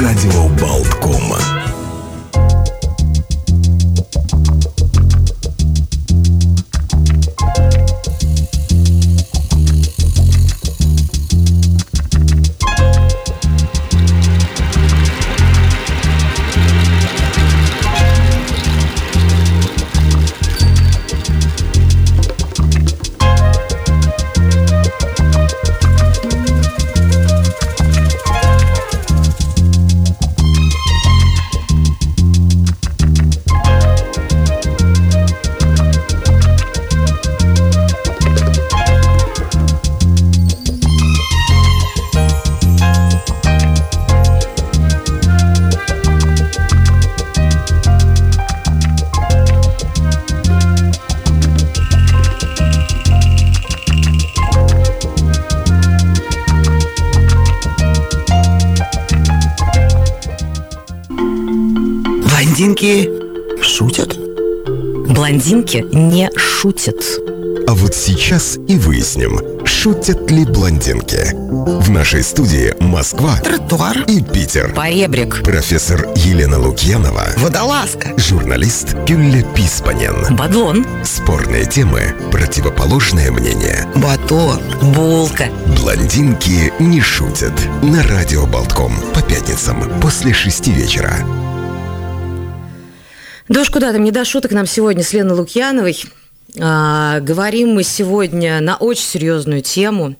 Радио Болткома. Блондинки не шутят. А вот сейчас и выясним, шутят ли блондинки. В нашей студии Москва Тротуар. и Питер. Поребрик. Профессор Елена Лукьянова, Водолазка. журналист Гюлля Писпанен. Бадлон. Спорные темы, противоположное мнение. Батон. Булка. Блондинки не шутят. На радио Болтком по пятницам после шести вечера. Уж куда там, не до шуток нам сегодня с Леной Лукьяновой. А, говорим мы сегодня на очень серьезную тему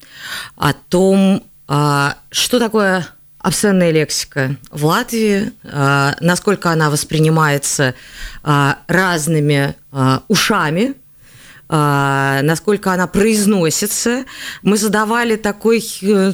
о том, а, что такое обсценная лексика в Латвии, а, насколько она воспринимается а, разными а, ушами, а, насколько она произносится. Мы задавали такой э,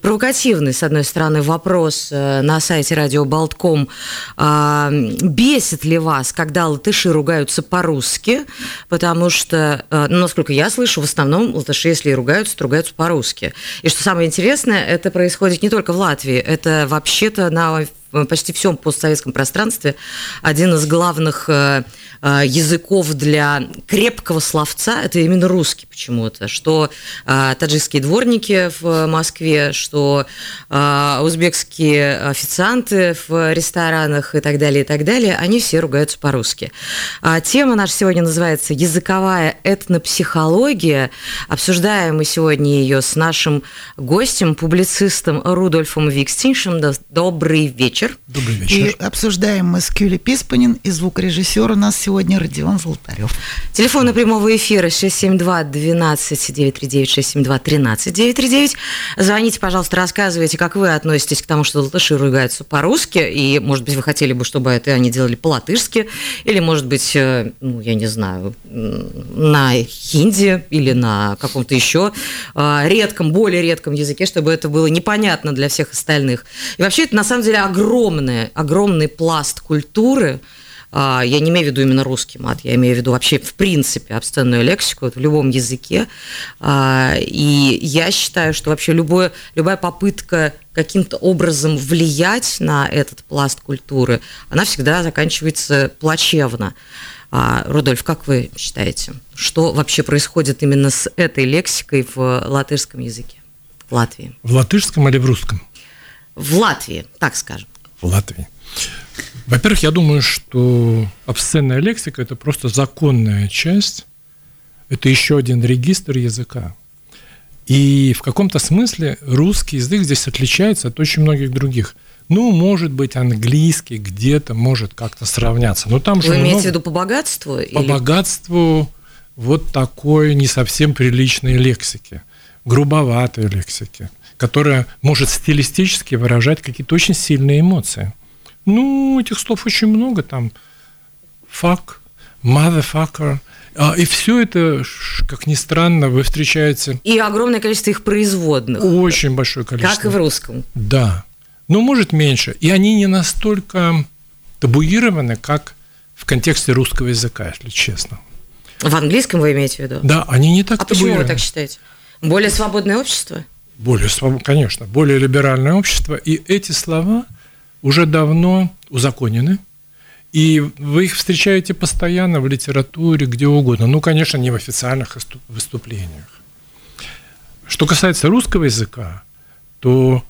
провокативный, с одной стороны, вопрос э, на сайте радио Болтком. А, Бесит ли вас, когда латыши ругаются по-русски? Потому что, э, ну, насколько я слышу, в основном латыши, если и ругаются, то ругаются по-русски. И что самое интересное, это происходит не только в Латвии, это вообще-то на почти всем постсоветском пространстве один из главных э, э, языков для крепкого словца – это именно русский почему-то. Что э, таджикские дворники в Москве, что узбекские официанты в ресторанах и так далее, и так далее, они все ругаются по-русски. А тема наша сегодня называется «Языковая этнопсихология». Обсуждаем мы сегодня ее с нашим гостем, публицистом Рудольфом Викстиншем. Добрый вечер. Добрый И вечер. обсуждаем мы с Кюли Писпанин и звукорежиссер у нас сегодня Родион Золотарев. Телефон прямого эфира 672-12-939-672-13-939. Звоните, пожалуйста, рассказывайте, как вы относитесь к тому, что латыши ругаются по-русски, и, может быть, вы хотели бы, чтобы это они делали по-латышски, или, может быть, э, ну, я не знаю, на хинди или на каком-то еще э, редком, более редком языке, чтобы это было непонятно для всех остальных. И вообще, это на самом деле огромный, огромный пласт культуры, а, я не имею в виду именно русский мат, я имею в виду вообще в принципе обсценную лексику в любом языке. А, И я считаю, что вообще любое, любая попытка каким-то образом влиять на этот пласт культуры, она всегда заканчивается плачевно. А, Рудольф, как вы считаете, что вообще происходит именно с этой лексикой в латышском языке в Латвии? В латышском или в русском? В Латвии, так скажем. В Латвии. Во-первых, я думаю, что обсценная лексика – это просто законная часть, это еще один регистр языка. И в каком-то смысле русский язык здесь отличается от очень многих других. Ну, может быть, английский где-то может как-то сравняться. Но там же Вы имеете много- в виду по богатству? по или- богатству вот такой не совсем приличной лексики, грубоватой лексики, которая может стилистически выражать какие-то очень сильные эмоции. Ну, этих слов очень много, там fuck, motherfucker, А, и все это, как ни странно, вы встречаете И огромное количество их производных. очень большое количество. Как и в русском. Да. Но может меньше. И они не настолько табуированы, как в контексте русского языка, если честно. В английском вы имеете в виду? Да, они не так А почему вы табуированы. так считаете? Более свободное общество? Более, конечно, более либеральное общество. И эти слова уже давно узаконены. И вы их встречаете постоянно в литературе, где угодно. Ну, конечно, не в официальных выступлениях. Что касается русского языка, то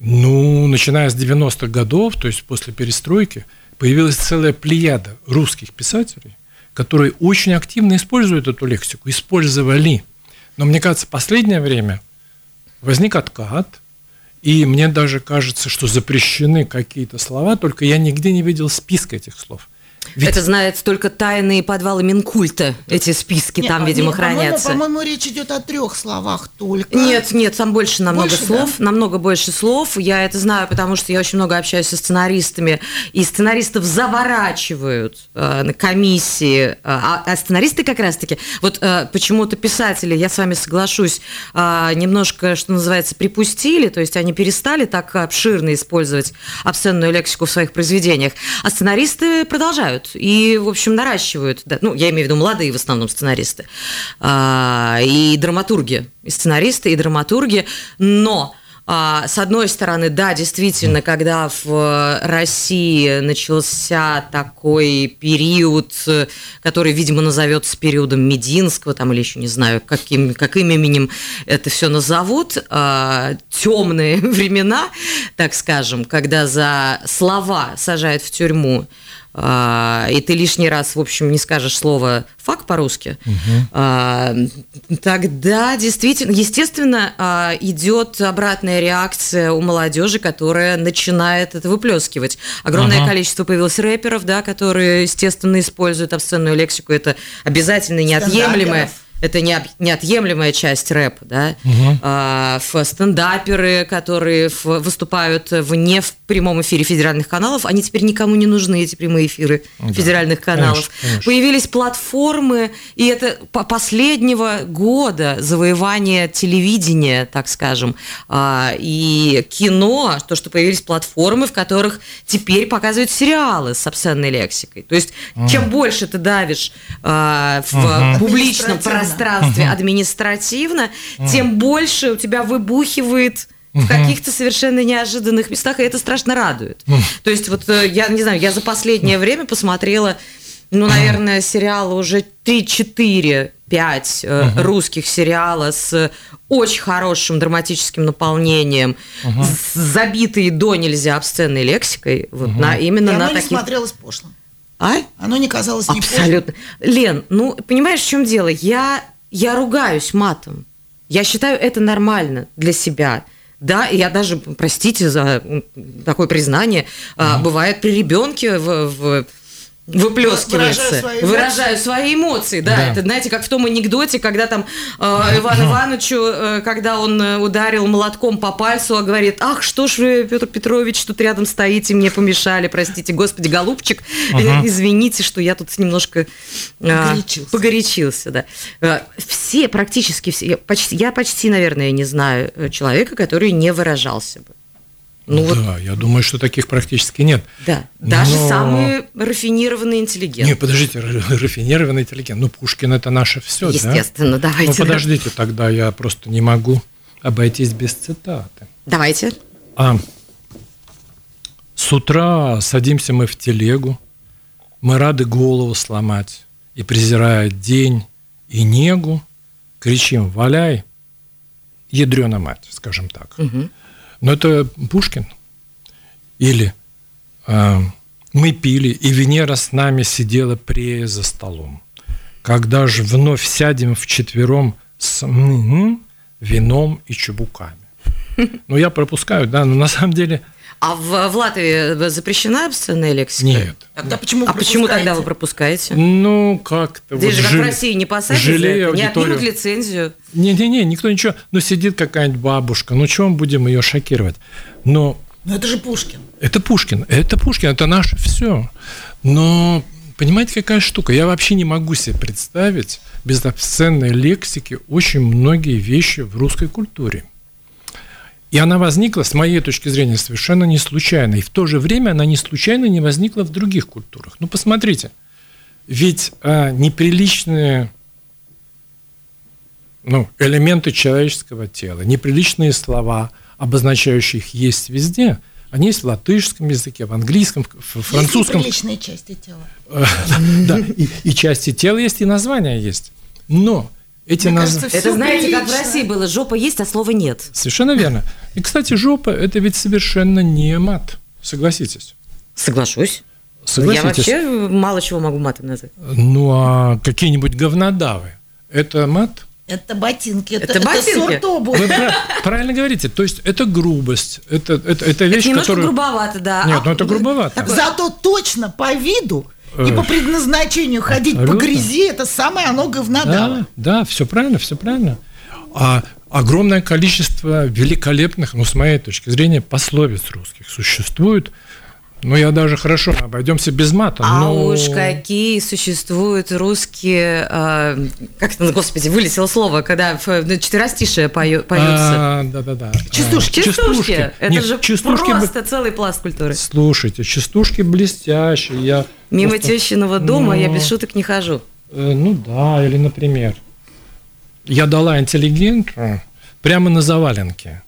Ну, начиная с 90-х годов, то есть после перестройки, появилась целая плеяда русских писателей, которые очень активно используют эту лексику, использовали. Но мне кажется, последнее время возник откат, и мне даже кажется, что запрещены какие-то слова, только я нигде не видел списка этих слов. Ведь... Это знает только тайные подвалы Минкульта, эти списки нет, там, видимо, нет, хранятся. По-моему, по речь идет о трех словах только. Нет, нет, там больше намного больше, слов, да? намного больше слов. Я это знаю, потому что я очень много общаюсь со сценаристами, и сценаристов заворачивают э, на комиссии, э, а, а сценаристы как раз-таки, вот э, почему-то писатели, я с вами соглашусь, э, немножко, что называется, припустили, то есть они перестали так обширно использовать обсценную лексику в своих произведениях, а сценаристы продолжают развивают и, в общем, наращивают. Да, ну, я имею в виду молодые в основном сценаристы. А, и драматурги, и сценаристы, и драматурги. Но а, с одной стороны, да, действительно, когда в России начался такой период, который, видимо, назовется периодом Мединского, там, или еще не знаю, каким, каким именем это все назовут, а, темные времена, так скажем, когда за слова сажают в тюрьму и ты лишний раз, в общем, не скажешь слово «фак» по-русски, угу. тогда действительно, естественно, а, идет обратная реакция у молодежи, которая начинает это выплескивать. Огромное ага. количество появилось рэперов, да, которые, естественно, используют обсценную лексику. Это обязательно неотъемлемое это не, неотъемлемая часть рэпа, да, угу. а, в стендаперы, которые в, выступают вне в прямом эфире федеральных каналов, они теперь никому не нужны, эти прямые эфиры да. федеральных каналов. Конечно, конечно. Появились платформы, и это по последнего года завоевание телевидения, так скажем, а, и кино, то, что появились платформы, в которых теперь показывают сериалы с обсценной лексикой. То есть, угу. чем больше ты давишь а, в угу. публичном пространстве, пространстве угу. административно, угу. тем больше у тебя выбухивает в каких-то совершенно неожиданных местах, и это страшно радует. То есть вот э, я не знаю, я за последнее время посмотрела, ну, наверное, сериалы уже 3-4 5 uh русских сериала с очень хорошим драматическим наполнением, с забитой до нельзя обсценной лексикой, вот uh на именно и на оно таких. не смотрелось пошлым. А? Оно не казалось Абсолютно. Пошлым. Лен, ну, понимаешь, в чем дело? Я, я ругаюсь матом. Я считаю это нормально для себя. Да, я даже, простите за такое признание, mm бывает при ребенке в, в выплескивается. Выражаю свои, Выражаю свои эмоции, да. да. Это, знаете, как в том анекдоте, когда там э, Иван Ивановичу, э, когда он э, ударил молотком по пальцу, а говорит, ах, что ж вы, Петр Петрович, тут рядом стоите, мне помешали, простите, господи, голубчик, uh извините, что я тут немножко э, погорячился. погорячился, да. Э, все, практически все, я почти, я почти, наверное, не знаю человека, который не выражался бы. Ну, да, вот... я думаю, что таких практически нет. Да, даже Но... самые рафинированные интеллигенты. Не, подождите, рафинированный интеллигент. Ну, Пушкин это наше все, Естественно, да? давайте. Ну, подождите, тогда я просто не могу обойтись без цитаты. Давайте. А, с утра садимся мы в телегу, мы рады голову сломать, и, презирая день и негу, кричим «Валяй!» ядрена мать, скажем так. Угу. Но это Пушкин. Или э, мы пили, и Венера с нами сидела прея за столом. Когда же вновь сядем вчетвером с м-м, вином и чебуками. Ну, я пропускаю, да, но на самом деле... А в, в Латвии запрещена обсценная лексика? Нет. Тогда почему а почему тогда вы пропускаете? Ну, как-то... Здесь вот же, как жил... в России, не посадят Жалею не отнимут лицензию. Не-не-не, никто ничего... Ну, сидит какая-нибудь бабушка, ну, чего мы будем ее шокировать? Но... Но это же Пушкин. Это Пушкин, это Пушкин, это наше все. Но понимаете, какая штука? Я вообще не могу себе представить без обсценной лексики очень многие вещи в русской культуре. И она возникла, с моей точки зрения, совершенно не случайно. И в то же время она не случайно не возникла в других культурах. Ну, посмотрите, ведь а, неприличные ну, элементы человеческого тела, неприличные слова, обозначающие их есть везде, они есть в латышском языке, в английском, в французском. Есть неприличные части тела. Да, и части тела есть, и названия есть. Но Эти Мне наз- кажется, Это знаете, как в прилично. России было, жопа есть, а слова нет. Совершенно верно. И, кстати, жопа – это ведь совершенно не мат. Согласитесь. Соглашусь. Я Согласитесь. вообще мало чего могу матом назвать. Ну, а какие-нибудь говнодавы – это мат? Это ботинки, это, Это это ботинки? сорт обуви. Вы пра- правильно говорите. То есть это грубость, это, это, это вещь, Это немножко которую... грубовато, да. Нет, А ну это грубовато. Зато точно по виду и Эх. по предназначению ходить по грязи, это самое оно говнодало. Да, да, все правильно, все правильно. А огромное количество великолепных, ну, с моей точки зрения, пословиц русских существует. Ну, я даже хорошо, обойдемся без мата. А но... уж какие существуют русские, э, как это, господи, вылетело слово, когда ну, четверостишие пою- поется. А, да-да-да. Частушки. А, Частушки. Это Нет, же частушки б- просто целый пласт культуры. Слушайте, частушки блестящие. Я Мимо просто- тещиного дома я Ну, без шуток не хожу. э, Ну да, или, например, я дала интеллигенту прямо на заваленке.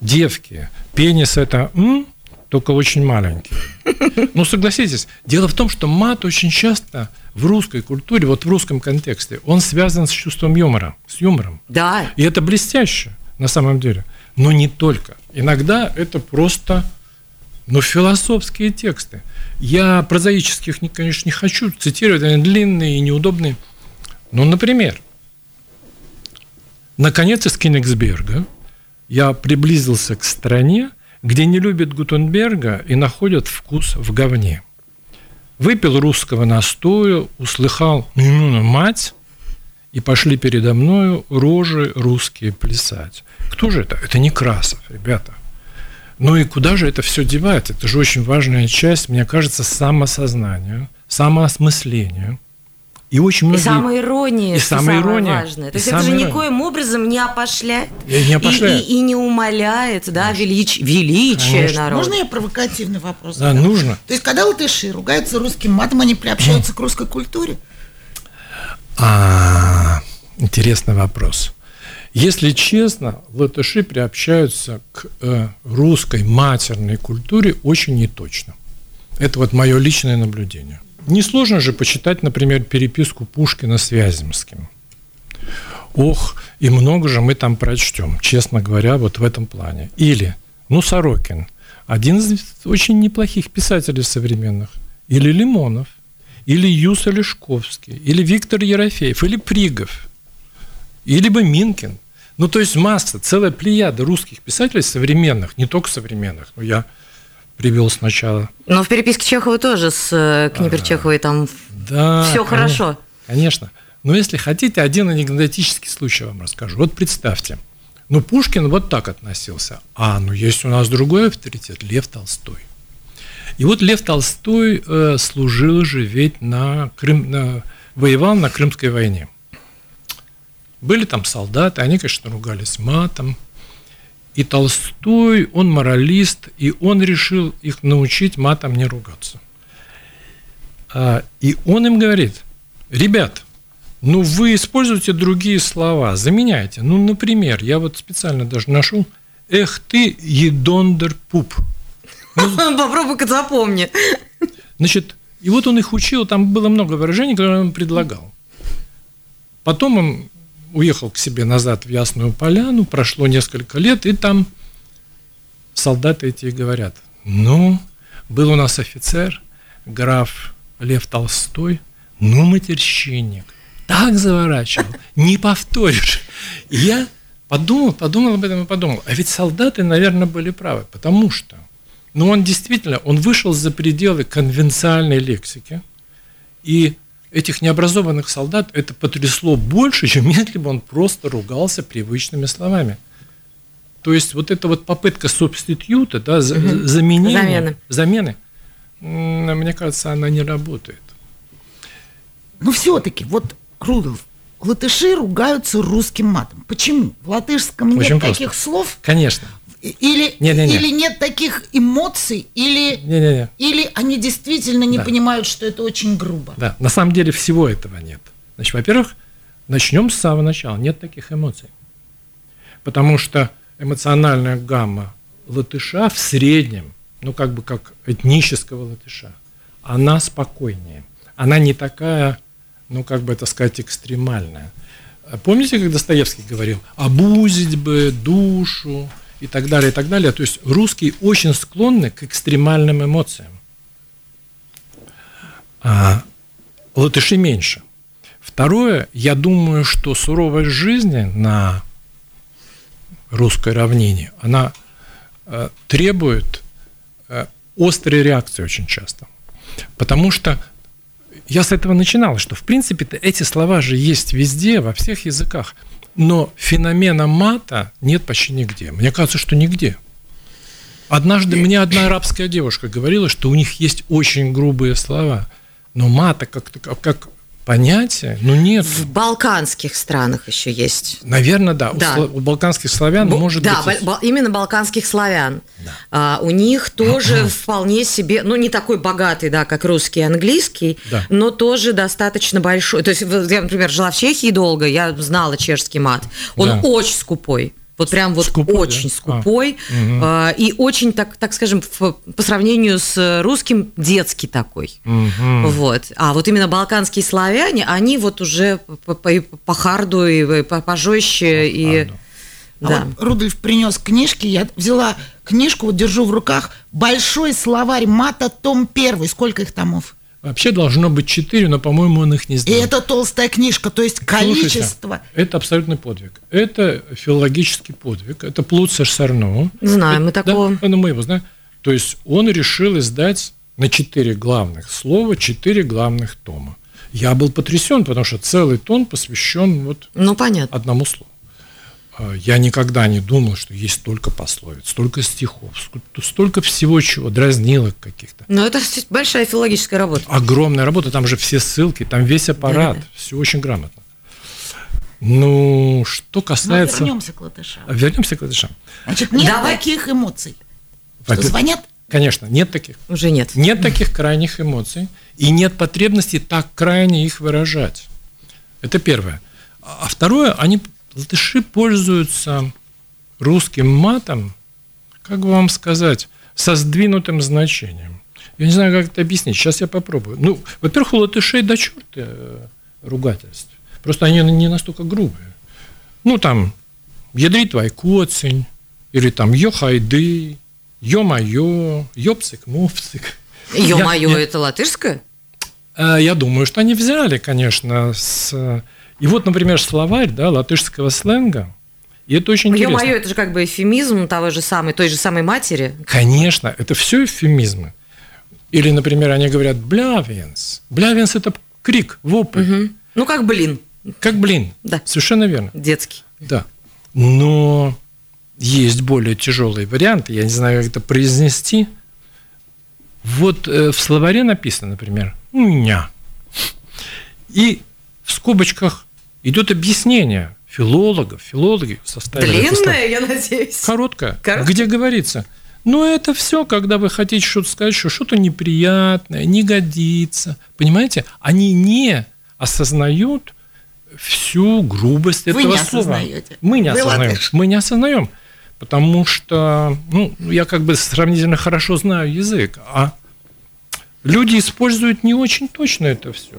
Девки, пенис это м, только очень маленький. Ну, согласитесь, дело в том, что мат очень часто в русской культуре, вот в русском контексте, он связан с чувством юмора, с юмором. Да, И это блестяще, на самом деле. Но не только. Иногда это просто ну, философские тексты. Я прозаических, не- конечно, не хочу цитировать, они длинные и неудобные. Ну, например, наконец из Кенигсберга я приблизился к стране, где не любят Гутенберга и находят вкус в говне. Выпил русского настоя, услыхал «Ну, мать», и пошли передо мною рожи русские плясать. Кто же это? Это Некрасов, ребята. Ну и куда же это все девать? Это же очень важная часть, мне кажется, самосознания, самоосмысления. И очень и многие... самоирония, и что самоирония, самое важное. То есть это же никоим образом не опошляет. И не опошляет. И, и- и не умаляет, да, велич, величие Конечно. народа. Можно я провокативный вопрос? Да, задам? нужно. То есть, когда латыши ругаются русским матом, они приобщаются к русской культуре? А, интересный вопрос. Если честно, латыши приобщаются к э, русской матерной культуре очень неточно. Это вот мое личное наблюдение. Несложно же почитать, например, переписку Пушкина с Вяземским. Ох, и много же мы там прочтем, честно говоря, вот в этом плане. Или, ну, Сорокин, один из очень неплохих писателей современных. Или Лимонов, или Юса Лешковский, или Виктор Ерофеев, или Пригов, или бы Минкин. Ну, то есть масса, целая плеяда русских писателей современных, не только современных, но я привел сначала. Но в переписке Чехова тоже с э, Книпер Чеховой там Да, все конечно. хорошо. Конечно. Но если хотите, один анекдотический случай вам расскажу. Вот представьте, ну Пушкин вот так относился. А, ну есть у нас другой авторитет, Лев Толстой. И вот Лев Толстой э, служил же ведь на Крым, на, воевал на Крымской войне. Были там солдаты, они, конечно, ругались матом. И Толстой, он моралист, и он решил их научить матом не ругаться. А, и он им говорит, ребят, ну вы используете другие слова, заменяйте. Ну, например, я вот специально даже нашел, эх ты, едондер пуп. Попробуй-ка запомни. Значит, и вот он их учил, там было много выражений, которые он предлагал. Потом он уехал к себе назад в Ясную Поляну, прошло несколько лет, и там солдаты эти говорят, ну, был у нас офицер, граф Лев Толстой, ну, матерщинник, так заворачивал, не повторишь. Я подумал, подумал об этом и подумал, а ведь солдаты, наверное, были правы, потому что, ну, он действительно, он вышел за пределы конвенциальной лексики, и этих необразованных солдат это потрясло больше, чем если бы он просто ругался привычными словами. То есть вот эта вот попытка субститюта, да, за- заменения, Замены. замены, мне кажется, она не работает. Но все-таки, вот, Рудolf, латыши ругаются русским матом. Почему? В латышском нет Очень просто. таких слов, Конечно. Или, Не-не-не. или нет таких эмоций, или, Не-не-не. или они действительно не Да. понимают, что это очень грубо. Да, на самом деле всего этого нет. Значит, во-первых, начнем с самого начала. Нет таких эмоций. Потому что эмоциональная гамма латыша в среднем, ну как бы как этнического латыша, она спокойнее. Она не такая, ну как бы это сказать, экстремальная. помните, как Достоевский говорил, обузить бы душу и так далее, и так далее. То есть русские очень склонны к экстремальным эмоциям. А латыши меньше. Второе, я думаю, что суровость жизни на русской равнине, она э, требует э, острой реакции очень часто. Потому что я с этого начинал, что в принципе эти слова же есть везде, во всех языках. Но феномена мата нет почти нигде. Мне кажется, что нигде. Однажды мне одна арабская девушка говорила, что у них есть очень грубые слова, но мата как, как понятие, ну нет. В балканских странах еще есть. Наверное, да. да. У, у балканских славян Б- может да, быть. Да, именно балканских славян. Да. А, у них тоже вполне себе, ну не такой богатый, да, как русский и английский, да. но тоже достаточно большой. То есть, я, например, жила в Чехии долго, я знала чешский мат. Он да. очень скупой. Вот прям вот скупой, очень да? скупой а. э, и очень, так, так скажем, в, по сравнению с русским детский такой. Угу. Вот. А вот именно балканские славяне, они вот уже по, по, по харду и по, пожестче. По и... А да. вот Рудольф принес книжки, я взяла книжку, вот держу в руках, большой словарь мата, том первый. Сколько их томов? Вообще должно быть четыре, но, по-моему, он их не знает. И это толстая книжка, то есть количество. Слушайте, это абсолютный подвиг. Это филологический подвиг. Это Плуцер Сарно. Знаем это, мы такого. Да, ну, мы его знаем. То есть он решил издать на четыре главных слова четыре главных тома. Я был потрясен, потому что целый тон посвящен вот ну, понятно. одному слову. А, я никогда не думал, что есть столько пословиц, столько стихов, столько всего чего, дразнилок каких-то. Но это большая филологическая работа. Огромная работа, там же все ссылки, там весь аппарат, да, да. все очень грамотно. Ну, что касается... Но вернемся к латышам. Вернемся к латышам. Значит, нет Давай. таких эмоций. Что звонят? Конечно, нет таких. Уже нет. Нет таких крайних эмоций. И нет потребности так крайне их выражать. Это первое. А второе, они латыши пользуются русским матом, как бы вам сказать, со сдвинутым значением. Я не знаю, как это объяснить. Сейчас я попробую. Ну, во-первых, у латышей до черта э, ругательств. Просто они не настолько грубые. Ну, там, ядрит твой коцень, или там ё-хайды, ё-моё, ёпцик-мовцик. Ё-моё – это латышское? Э, я думаю, что они взяли, конечно, с и вот, например, словарь да, латышского сленга, и это очень интересно. Ё-моё, это же как бы эфемизм того же самой, той же самой матери. Конечно, это все эфемизмы. Или, например, они говорят «блявенс». «Блявенс» – это крик, вопль. Угу. Ну, как блин. Как блин. Да. Совершенно верно. Детский. Да. Но есть более тяжелые варианты, я не знаю, как это произнести. Вот э, в словаре написано, например, «ня». И в скобочках идет объяснение филологов, филологи составили. Длинное, я надеюсь. Короткое, Короткое, где говорится, но это все, когда вы хотите что-то сказать, что что-то неприятное, не годится. Понимаете? Они не осознают всю грубость вы этого не слова. Осознаете. Мы не вы осознаем. Латыш. Мы не осознаем. Потому что ну, я как бы сравнительно хорошо знаю язык, а люди используют не очень точно это все.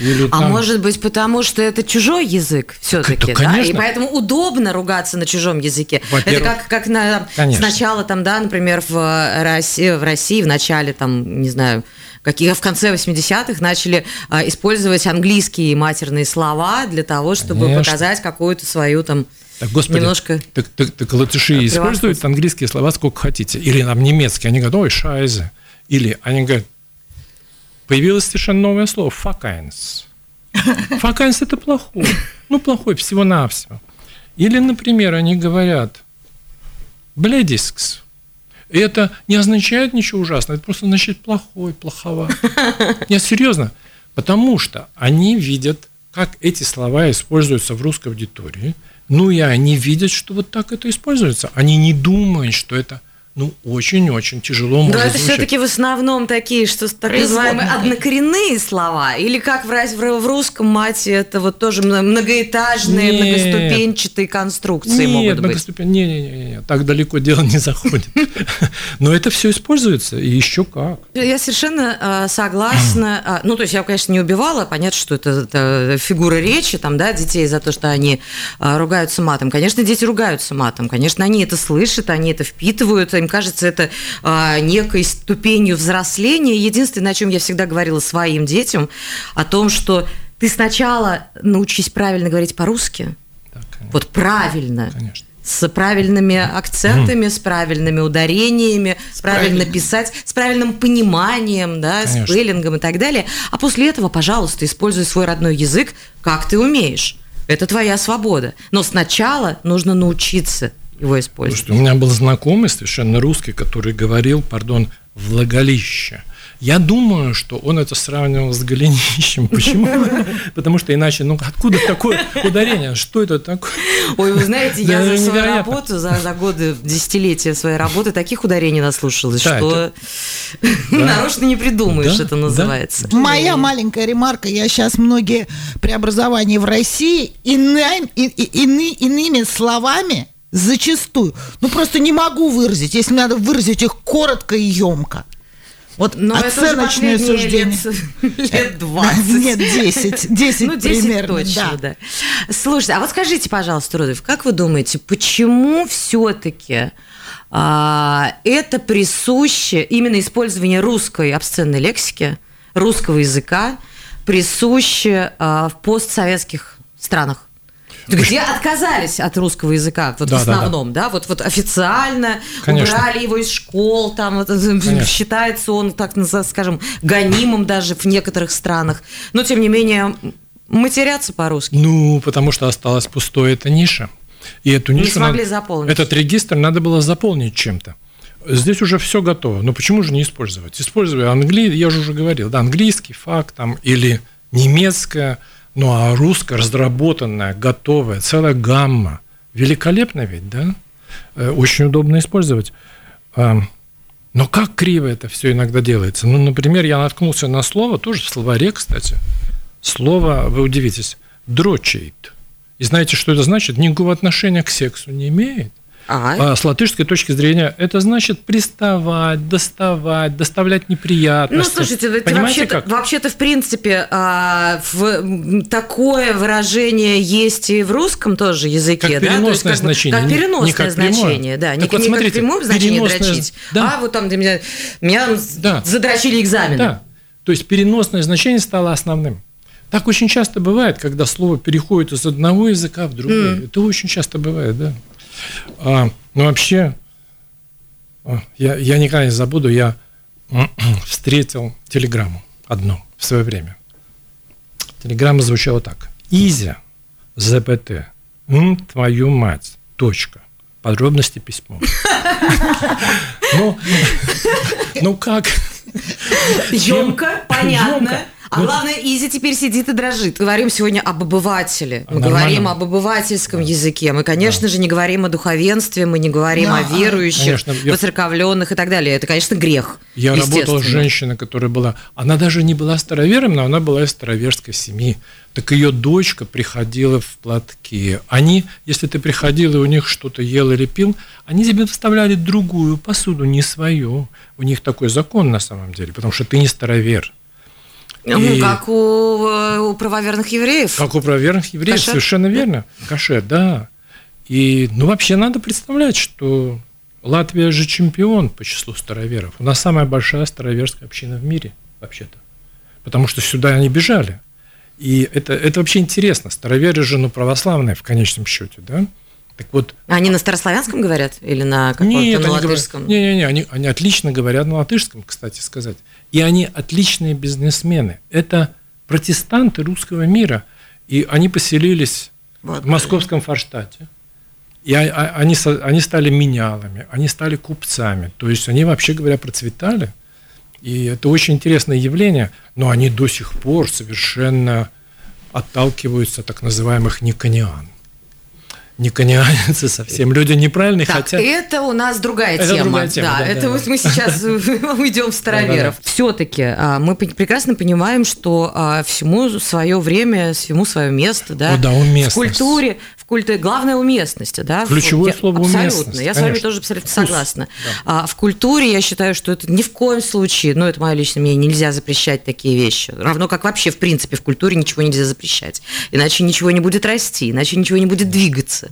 Или а может быть, потому что это чужой язык все-таки, да? И поэтому удобно ругаться на чужом языке. Это как, как на, сначала там, да, например, в России, в России в начале, там, не знаю, какие в конце 80-х начали а, использовать английские матерные слова для того, чтобы Конечно. показать какую-то свою там так, господи, немножко... Так, так, так латыши используют английские слова сколько хотите. Или там немецкие. Они говорят, ой, шайзе. Или они говорят, появилось совершенно новое слово – «факайнс». «Факайнс» – это плохой. Ну, плохой всего-навсего. Или, например, они говорят «bļedisks». И это не означает ничего ужасного, это просто значит плохой, плоховатый. Нет, серьезно. Потому что они видят, как эти слова используются в русской аудитории, ну и они видят, что вот так это используется. Они не думают, что это ну, очень-очень тяжело можно Но это звучать. все-таки в основном такие, что так называемые однокоренные слова, или как в, в, в русском мате это вот тоже многоэтажные, Нет. многоступенчатые конструкции Нет, могут быть? Не, не, не, не, так далеко дело не заходит. Но это все используется, и еще как. Я совершенно э, согласна. А, ну, то есть я, конечно, не убивала, понятно, что это, это фигура речи, там, да, детей за то, что они э, ругаются матом. Конечно, дети ругаются матом, конечно, они это слышат, они это впитывают, им кажется это э, некой ступенью взросления. Единственное, о чем я всегда говорила своим детям, о том, что ты сначала научись правильно говорить по-русски, да, вот правильно. Конечно с правильными акцентами, mm. с правильными ударениями, с правильно писать, с правильным пониманием, да, Конечно. спеллингом и так далее. А после этого, пожалуйста, используй свой родной язык, как ты умеешь. Это твоя свобода. Но сначала нужно научиться его использовать. Слушайте, у меня был знакомый совершенно русский, который говорил, пардон, влагалище. Я думаю, что он это сравнивал с голенищем. Почему? Потому что иначе, ну откуда такое ударение? Что это такое? Ой, вы знаете, я за свою работу, за, годы, десятилетия своей работы таких ударений наслушалась, что нарочно не придумаешь, это называется. Моя маленькая ремарка, я сейчас многие преобразования в России иными словами зачастую, ну просто не могу выразить, если надо выразить их коротко и емко. Вот Но оценочное это суждение. Лет, лет 20. Нет, 10. 10, ну, 10 примерно, точно, да. да. Слушайте, а вот скажите, пожалуйста, Рудольф, как вы думаете, почему все-таки а, это присуще, именно использование русской обсценной лексики, русского языка, присуще а, в постсоветских странах? Где отказались от русского языка, вот да, в основном, да, да. да, вот, вот официально Конечно. убрали его из школ, там вот, считается он, так скажем, гонимым даже в некоторых странах, но тем не менее матерятся по-русски. Ну, потому что осталась пустой эта ниша. И эту нишу не смогли надо, заполнить. Этот регистр надо было заполнить чем-то. Здесь уже все готово. Но почему же не использовать? Используя английский, я же уже говорил, да, английский факт там, или немецкое, ну а русская, разработанная, готовая, целая гамма. Великолепно ведь, да? Э, очень удобно использовать. Но как криво это все иногда делается? Ну, например, я наткнулся на слово, тоже в словаре, кстати. Слово, вы удивитесь, дрочейт. И знаете, что это значит? Никакого отношения к сексу не имеет. А с латышской точки зрения это значит приставать, доставать, доставлять неприятности. Ну, слушайте, Понимаете, вообще-то, как? вообще-то, в принципе, а, в, такое выражение есть и в русском тоже языке. Как переносное да? есть, как, значение. Как переносное не как значение, да. Так не, вот, не смотрите, как прямое значение дрочить, да. а вот там меня, меня да. задрочили экзамен. Да. То есть переносное значение стало основным. Так очень часто бывает, когда слово переходит из одного языка в другой. Mm. Это очень часто бывает, да. А, ну, вообще, а, я, я никогда не забуду, я встретил телеграмму одну в свое время. Телеграмма звучала так. Изя, ЗПТ, твою мать, точка. Подробности письмо. Ну, ну как? Емко, понятно. А ну, главное, Изи теперь сидит и дрожит. Говорим сегодня об обывателе. Мы нормально. говорим об обывательском да. языке. Мы, конечно да. же, не говорим о духовенстве, мы не говорим да. о верующих, конечно, я... и так далее. Это, конечно, грех. Я работал с женщиной, которая была... Она даже не была старовером, но она была из староверской семьи. Так ее дочка приходила в платке. Они, если ты приходил и у них что-то ел или пил, они тебе вставляли другую посуду, не свою. У них такой закон на самом деле, потому что ты не старовер. Ну, и... как у, э, у правоверных евреев. Как у правоверных евреев, Кашер? совершенно верно. Кашер, да. И, ну, вообще надо представлять, что Латвия же чемпион по числу староверов. У нас самая большая староверская община в мире, вообще-то. Потому что сюда они бежали. И это, это вообще интересно. Староверы же, ну, православные в конечном счете, да? Так вот, они на старославянском говорят или на каком-то на латышском? Не, не, не, они, они отлично говорят на латышском, кстати сказать. И они отличные бизнесмены. Это протестанты русского мира. И они поселились вот. в московском Форштате. И они, они стали менялами, они стали купцами. То есть они, вообще говоря, процветали. И это очень интересное явление, но они до сих пор совершенно отталкиваются от так называемых никониан. Никонианцы совсем. Люди неправильные, Так, хотя... это у нас другая Это тема. другая тема, да, да, это да, вот да. мы сейчас уйдем в староверов. Все-таки мы пон- прекрасно понимаем, что а, всему свое время, всему свое место, да. О, да, уместность. в культуре, главное уместности, да. Ключевое Я- слово Абсолютно. уместность, Я с вами тоже абсолютно Вкус, согласна. А, в культуре я считаю, что это ни в коем случае, ну это мое личное мнение, нельзя запрещать такие вещи. Равно как вообще в принципе в культуре ничего нельзя запрещать, иначе ничего не будет расти, иначе ничего не будет двигаться.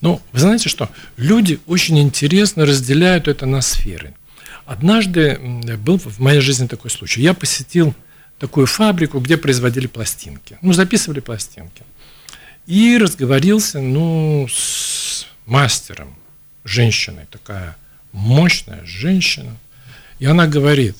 Ну, вы знаете что? Люди очень интересно разделяют это на сферы. Однажды был в моей жизни такой случай. Я посетил такую фабрику, где производили пластинки. Ну, записывали пластинки. И разговорился, ну, с мастером, женщиной, такая мощная женщина. И она говорит,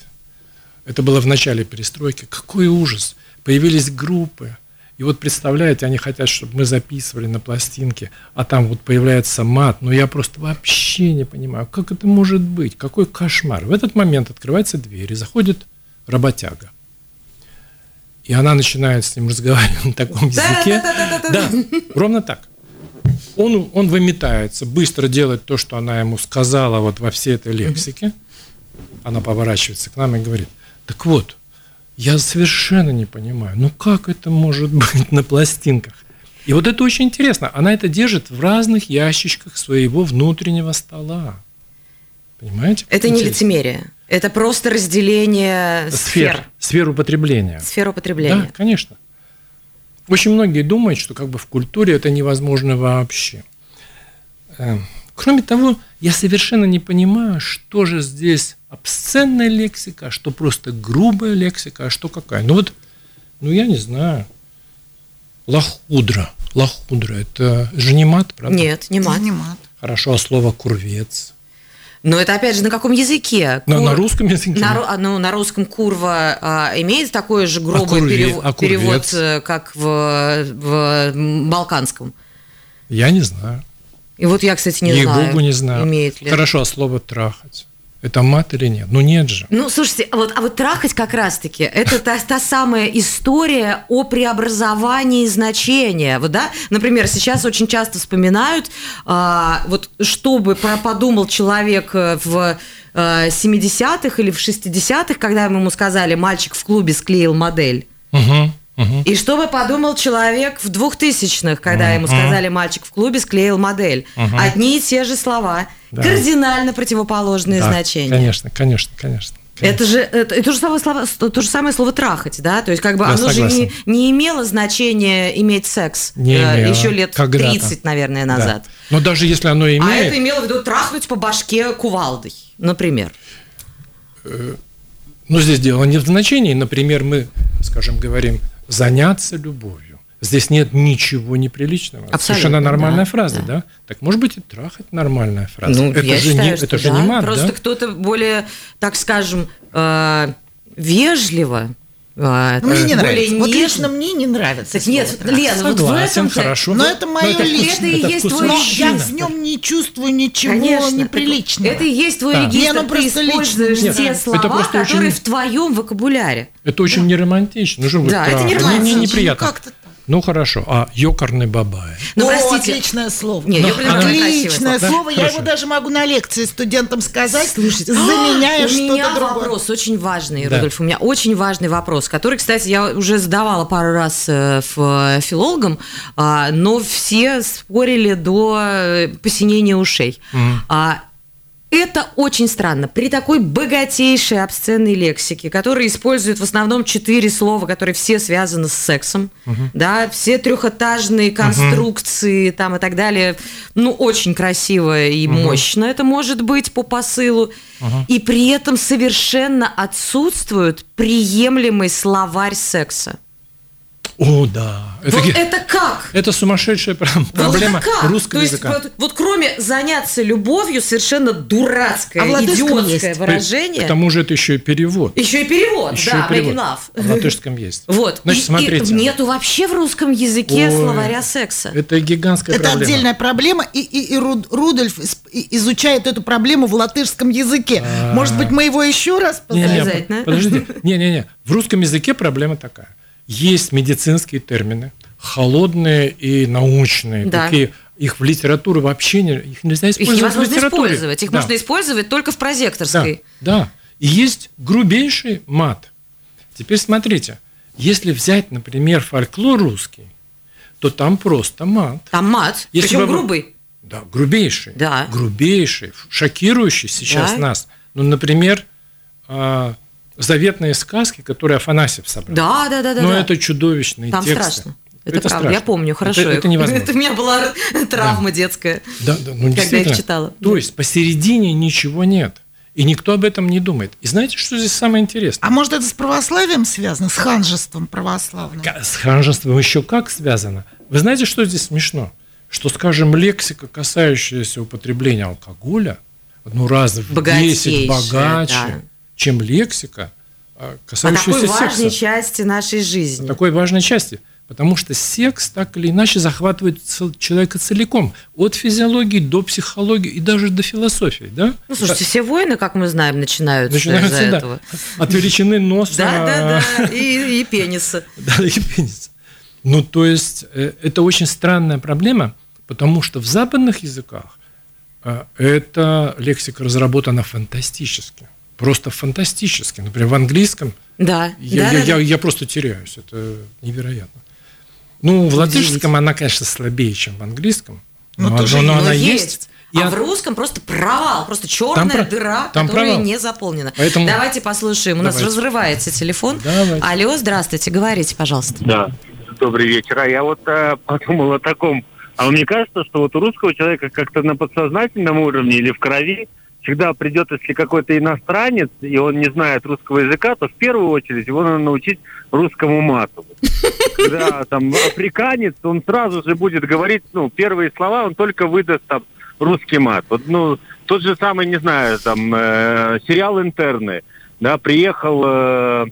это было в начале перестройки, какой ужас, появились группы, и вот представляете, они хотят, чтобы мы записывали на пластинке, а там вот появляется мат. Но я просто вообще не понимаю, как это может быть, какой кошмар. В этот момент открывается дверь, и заходит работяга. И она начинает с ним разговаривать на таком языке. Да, ровно так. Он, он выметается, быстро делает то, что она ему сказала вот во всей этой лексике. Она поворачивается к нам и говорит, так вот, я совершенно не понимаю, ну как это может быть на пластинках? И вот это очень интересно. Она это держит в разных ящичках своего внутреннего стола. Понимаете? Это не Интересно. лицемерие, это просто разделение Сфер. сфер, Сфер употребления. сфер Да, употребления. конечно. Очень многие думают, что как бы в культуре это невозможно вообще. Э, Кроме того, я совершенно не понимаю, что же здесь обсценная лексика, а что просто грубая лексика, а что какая. Ну вот, ну я не знаю. Лохудра. Лохудра. Это же не мат, правда? Нет, не мат. Не мат. Хорошо, а слово курвец? Но это опять же на каком языке? На, Кур- на русском языке? На, а, ну, на русском курва а, имеет такой же грубый курве- перево- а курвец? перевод, э, как в, в балканском. Я не знаю. И вот я, кстати, не знаю, Ей-богу не знаю. имеет ли. Хорошо, а слово трахать? Это мат или нет? Ну нет же. Ну, слушайте, а вот, а вот трахать как раз-таки, это та, та самая история о преобразовании значения. Вот, да, например, сейчас очень часто вспоминают, а, вот чтобы подумал человек э, в э, 70-х или в 60-х, когда ему сказали, мальчик в клубе склеил модель. Угу, угу. И что бы подумал человек в 2000-х, когда ему сказали, мальчик в клубе склеил модель. Одни и те же слова, Да. кардинально противоположные Да, значения. Конечно, конечно, конечно. Это же это, и то, же самое слово, то же самое слово трахать, да? То есть, как бы Я оно же согласен. не, не имело значения иметь секс Не э, имело. еще лет Когда-то. 30, наверное, Да. назад. Но даже если оно А имеет, это имело в виду трахнуть по башке кувалдой, например. но здесь дело не в значении. Например, мы, скажем, говорим заняться любовью. Здесь нет ничего неприличного. Абсолютно, Совершенно нормальная да, фраза, да. да. Так может быть и трахать нормальная фраза. Ну, это я же считаю, не, что это же да. не мат, Просто да? кто-то более, так скажем, э, вежливо. э, Ну, Мне не более нравится. Вот нежно. лично мне не нравится. Нет. Лен, вот в Согласен, этом хорошо. Но это моё вкус- личное. Это и есть твой я в нем не чувствую ничего Конечно, неприличного. Это и есть твой Да. регистр, Не, ну ты используешь лично, те да. слова, Это просто которые очень- в твоем вокабуляре. Это очень неромантично. Ну, что вы Да, это не трахать? романтично. Мне Ну, неприятно. как-то так. Ну хорошо, а ёкарный бабай? Ну, О, простите. отличное слово. Не, Ну, красивое Отличное слово. слово. Я Хорошо. его даже могу на лекции студентам сказать, Слушайте, заменяя у меня что-то другое. вопрос очень важный, Да. Рудольф. У меня очень важный вопрос, который, кстати, я уже задавала пару раз э, в э, филологам, а, но все спорили до э, посинения ушей. А, Это очень странно. При такой богатейшей обсценной лексике, которая использует в основном четыре слова, которые все связаны с сексом, да, все трехэтажные конструкции там и так далее, ну, очень красиво и мощно это может быть по посылу, и при этом совершенно отсутствует приемлемый словарь секса. О, да. Это, вот это как? это сумасшедшая про- Вот проблема это как? русского То есть, языка. Вот, вот кроме заняться любовью, совершенно дурацкое, А идиотское есть. выражение. К тому же это еще и перевод. Еще и перевод, Еще да, и перевод. love. В латышском есть. Вот. Значит, И- и смотрите. нету вообще в русском языке Ой. словаря секса. Это гигантская Это проблема. отдельная проблема, и, и- и Руд- Рудольф и- изучает эту проблему в латышском языке. А. Может быть, мы его еще раз Не, не, позовем? Обязательно. Подожди. Не-не-не. В русском языке проблема такая. Есть медицинские термины, холодные и научные, Да. такие их в литературу вообще не, их нельзя Их использовать в невозможно литературе. использовать. Их Да. можно использовать только в прозекторской. Да, да. И есть грубейший мат. Теперь смотрите, если взять, например, фольклор русский, то там просто мат. Там мат, Если причем бы грубый. Да, грубейший. Да. Грубейший, шокирующий сейчас Да. нас. Ну, например, а, заветные сказки, которые Афанасьев собрал. Да, да, да, да. Но да. Это чудовищные Там тексты. страшно. Это, правда, я страшно. помню хорошо. Это, это невозможно. Это у меня была травма детская. Да, да, ну, Когда действительно. их читала. То есть посередине ничего нет. И никто об этом не думает. И знаете, что здесь самое интересное? А может это с православием связано, с ханжеством православным? С ханжеством еще как связано? Вы знаете, что здесь смешно? Что, скажем, лексика, касающаяся употребления алкоголя, ну раз в Богатейшая, 10 богаче, да. Чем лексика, а, касающаяся такой важной секса. части нашей жизни. такой важной части. Потому что секс так или иначе захватывает человека целиком. От физиологии до психологии и даже до философии. Да? Ну, слушайте, все войны, как мы знаем, начинаются, Начинается, из-за да, этого. от величины носа Да, да, да. И, и пениса. Да, и пенис. Ну, то есть, э, это очень странная проблема, потому что в западных языках э, эта лексика разработана фантастически. Просто фантастически. Например, в английском Да. я, да, я, да, я- да. я просто теряюсь. Это невероятно. Ну, в латышском она, конечно, слабее, чем в английском. Ну, но, тоже но- но есть. она Но есть. И а она- в русском просто провал, просто черная про- дыра, там которая провал. не заполнена. Поэтому- Давайте послушаем. У нас Давайте. разрывается телефон. Давайте. Алло, здравствуйте, говорите, пожалуйста. Да, добрый вечер. А я вот э, подумал о таком. А вам не кажется, что вот у русского человека как-то на подсознательном уровне или в крови всегда придет, если какой-то иностранец, и он не знает русского языка, то в первую очередь его надо научить русскому мату. Когда там африканец, он сразу же будет говорить, ну, первые слова, он только выдаст там русский мат. Вот, ну, тот же самый, не знаю, там, э, сериал «Интерны», да, приехал э,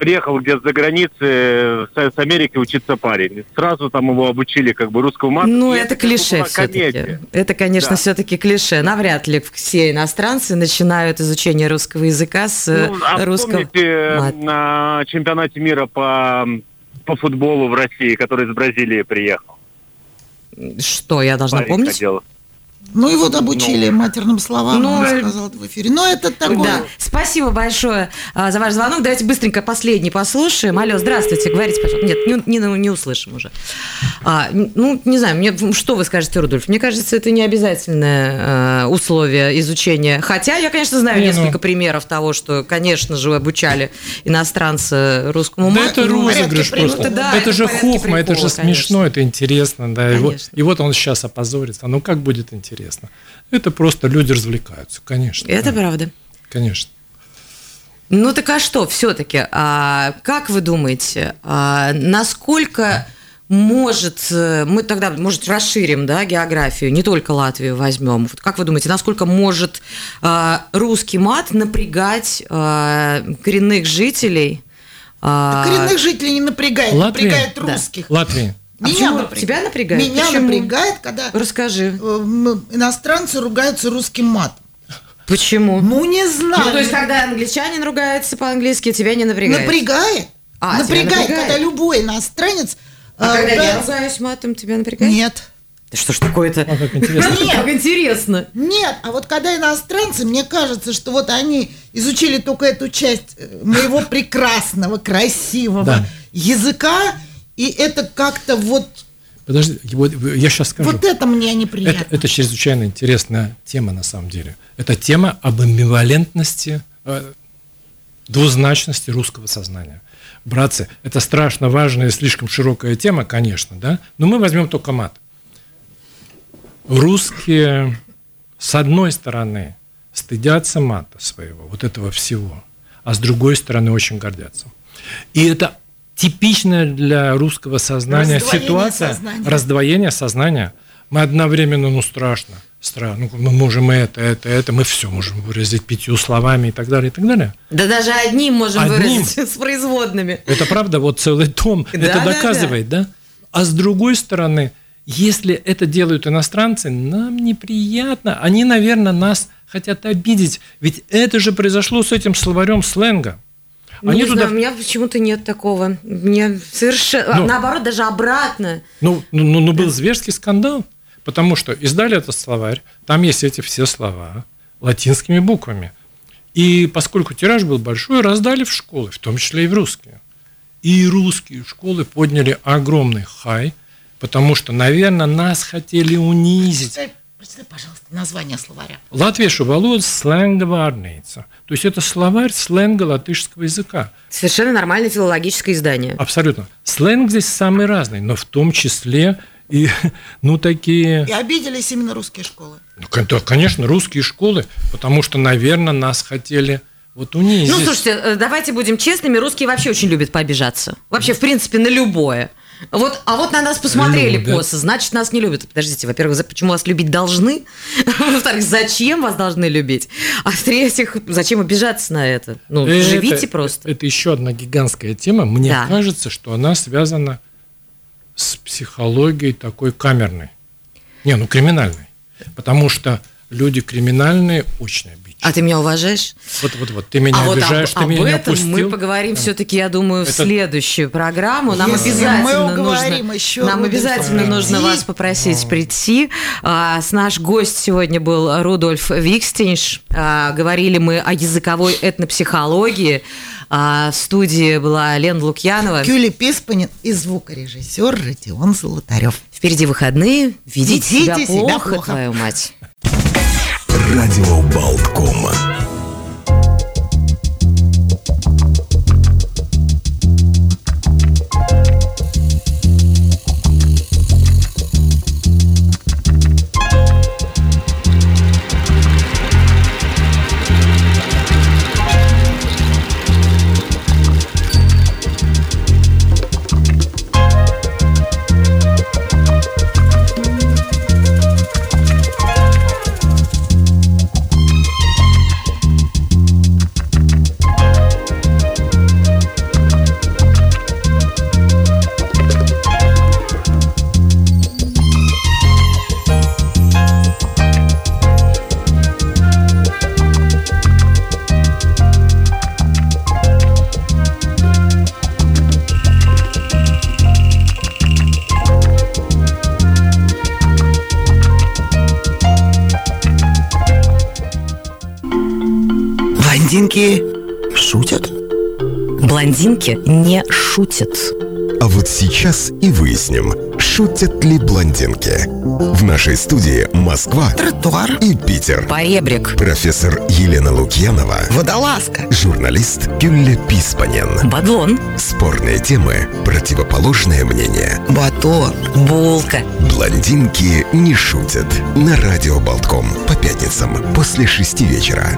приехал где-то за границей э, с, с Америки учиться парень. Сразу там его обучили как бы русскому мату. Ну, это бы клише все-таки. Это, конечно, Да. все-таки клише. Навряд ли все иностранцы начинают изучение русского языка с Ну, а э, русского. помните э, мат. на чемпионате мира по, по футболу в России, который из Бразилии приехал? Что, я должна Парень помнить? ходил. Ну, его обучили матерным словам, Ну, он э, сказал это в эфире. Но это такое... Да. Спасибо большое а, за ваш звонок. Давайте быстренько последний послушаем. Алло, здравствуйте, говорите, пожалуйста. Нет, не, не, не услышим уже. А, ну, не знаю, мне, что вы скажете, Рудольф? Мне кажется, это не обязательное э, условие изучения. Хотя я, конечно, знаю Не, ну. несколько примеров того, что, конечно же, обучали иностранца русскому Да мату. это Ну, розыгрыш просто. прикола. Да, это это же хохма, это же прикола, смешно, конечно. это интересно. Да, и, вот, Конечно. и вот он сейчас опозорится. Ну как будет интересно? Это просто люди развлекаются, конечно. Это да, правда. Конечно. Ну так а что, все-таки, как вы думаете, а, насколько может, э, мы тогда, может, расширим, да, географию, не только Латвию возьмем. Вот как вы думаете, насколько может а, русский мат напрягать а, коренных жителей? а, Коренных жителей не напрягает, Латвия? напрягает Да. русских. Латвия. А почему? Тебя напрягает? Меня Почему? напрягает, когда Расскажи. э, иностранцы ругаются русским матом. Почему? Ну, не Ну, знаю. то есть, когда англичанин ругается по-английски, тебя не напрягает? Напрягает. А, напрягает, напрягает? когда любой иностранец... А э, когда я ругается- ругаюсь матом, тебя напрягает? Нет. Да что ж такое-то? А как интересно. Как интересно. Нет, а вот когда иностранцы, мне кажется, что вот они изучили только эту часть э, моего прекрасного, красивого Да. языка, и это как-то вот, Подожди, вот я сейчас скажу. вот это мне неприятно. Это, это чрезвычайно интересная тема на самом деле. Это тема об амбивалентности, э, двузначности русского сознания. Братцы, это страшно важная и слишком широкая тема, конечно, да? Но мы возьмем только мат. Русские, с одной стороны, стыдятся мата своего, вот этого всего, а с другой стороны, очень гордятся. И это типичная для русского сознания Раздвоение ситуация сознания. раздвоение сознания. Мы одновременно, ну, страшно, страшно. Ну, мы можем это, это, это, мы все можем выразить пятью словами и так далее, и так далее. Да даже одним можем Одним? выразить с производными. Это правда, вот целый том Да, это да, доказывает, да, А с другой стороны, если это делают иностранцы, нам неприятно. Они, наверное, нас хотят обидеть. Ведь это же произошло с этим словарем сленга. Ну, Они не туда... знаю, у меня почему-то нет такого. Мне совершенно... Ну. Наоборот, даже обратно. Ну, ну, ну, ну, был зверский скандал, потому что издали этот словарь, там есть эти все слова латинскими буквами. И поскольку тираж был большой, раздали в школы, в том числе и в русские. И русские школы подняли огромный хай, потому что, наверное, нас хотели унизить. Прочитай, пожалуйста, название словаря. Valodas slenga vārnīca. То есть это словарь сленга латышского языка. Совершенно нормальное филологическое издание. Абсолютно. Сленг здесь самый разный, но в том числе и, ну, такие... И обиделись именно русские школы. Ну, конечно, русские школы, потому что, наверное, нас хотели вот унизить. Ну, слушайте, э, давайте будем честными, русские вообще очень любят пообижаться. Вообще, в принципе, на любое. Вот, а вот на нас посмотрели Любят. косо, значит, нас не любят. Подождите, во-первых, почему вас любить должны? Во-вторых, зачем вас должны любить? А в-третьих, зачем обижаться на это? Ну, Это- живите просто. Это еще одна гигантская тема. Мне Да. кажется, что она связана с психологией такой камерной. Не, ну криминальной. Потому что люди криминальные очень. А ты меня уважаешь? Вот, вот, вот, ты меня а вот обижаешь, об, ты меня об не этом опустил. мы поговорим все-таки, я думаю, в Это- следующую программу. Нам Если обязательно нужно, еще нам обязательно нужно вас попросить прийти. А, с наш гость сегодня был Рудольф Викстинш. А, говорили мы о языковой этнопсихологии. А, в студии была Лена Лукьянова. Кюли Писпанин и звукорежиссер Родион Золотарев. Впереди выходные. Ведите, Ведите себя, себя плохо, плохо. твою мать. Радио Болткома. Блондинки не шутят. А вот сейчас и выясним, шутят ли блондинки. В нашей студии Москва Тротуар. и Питер. Поребрик. Профессор Елена Лукьянова, Водолазка. журналист Гюлля Писпанен. Бадлон. Спорные темы, противоположное мнение. Батон. Булка. Блондинки не шутят. На радио Болтком по пятницам после шести вечера.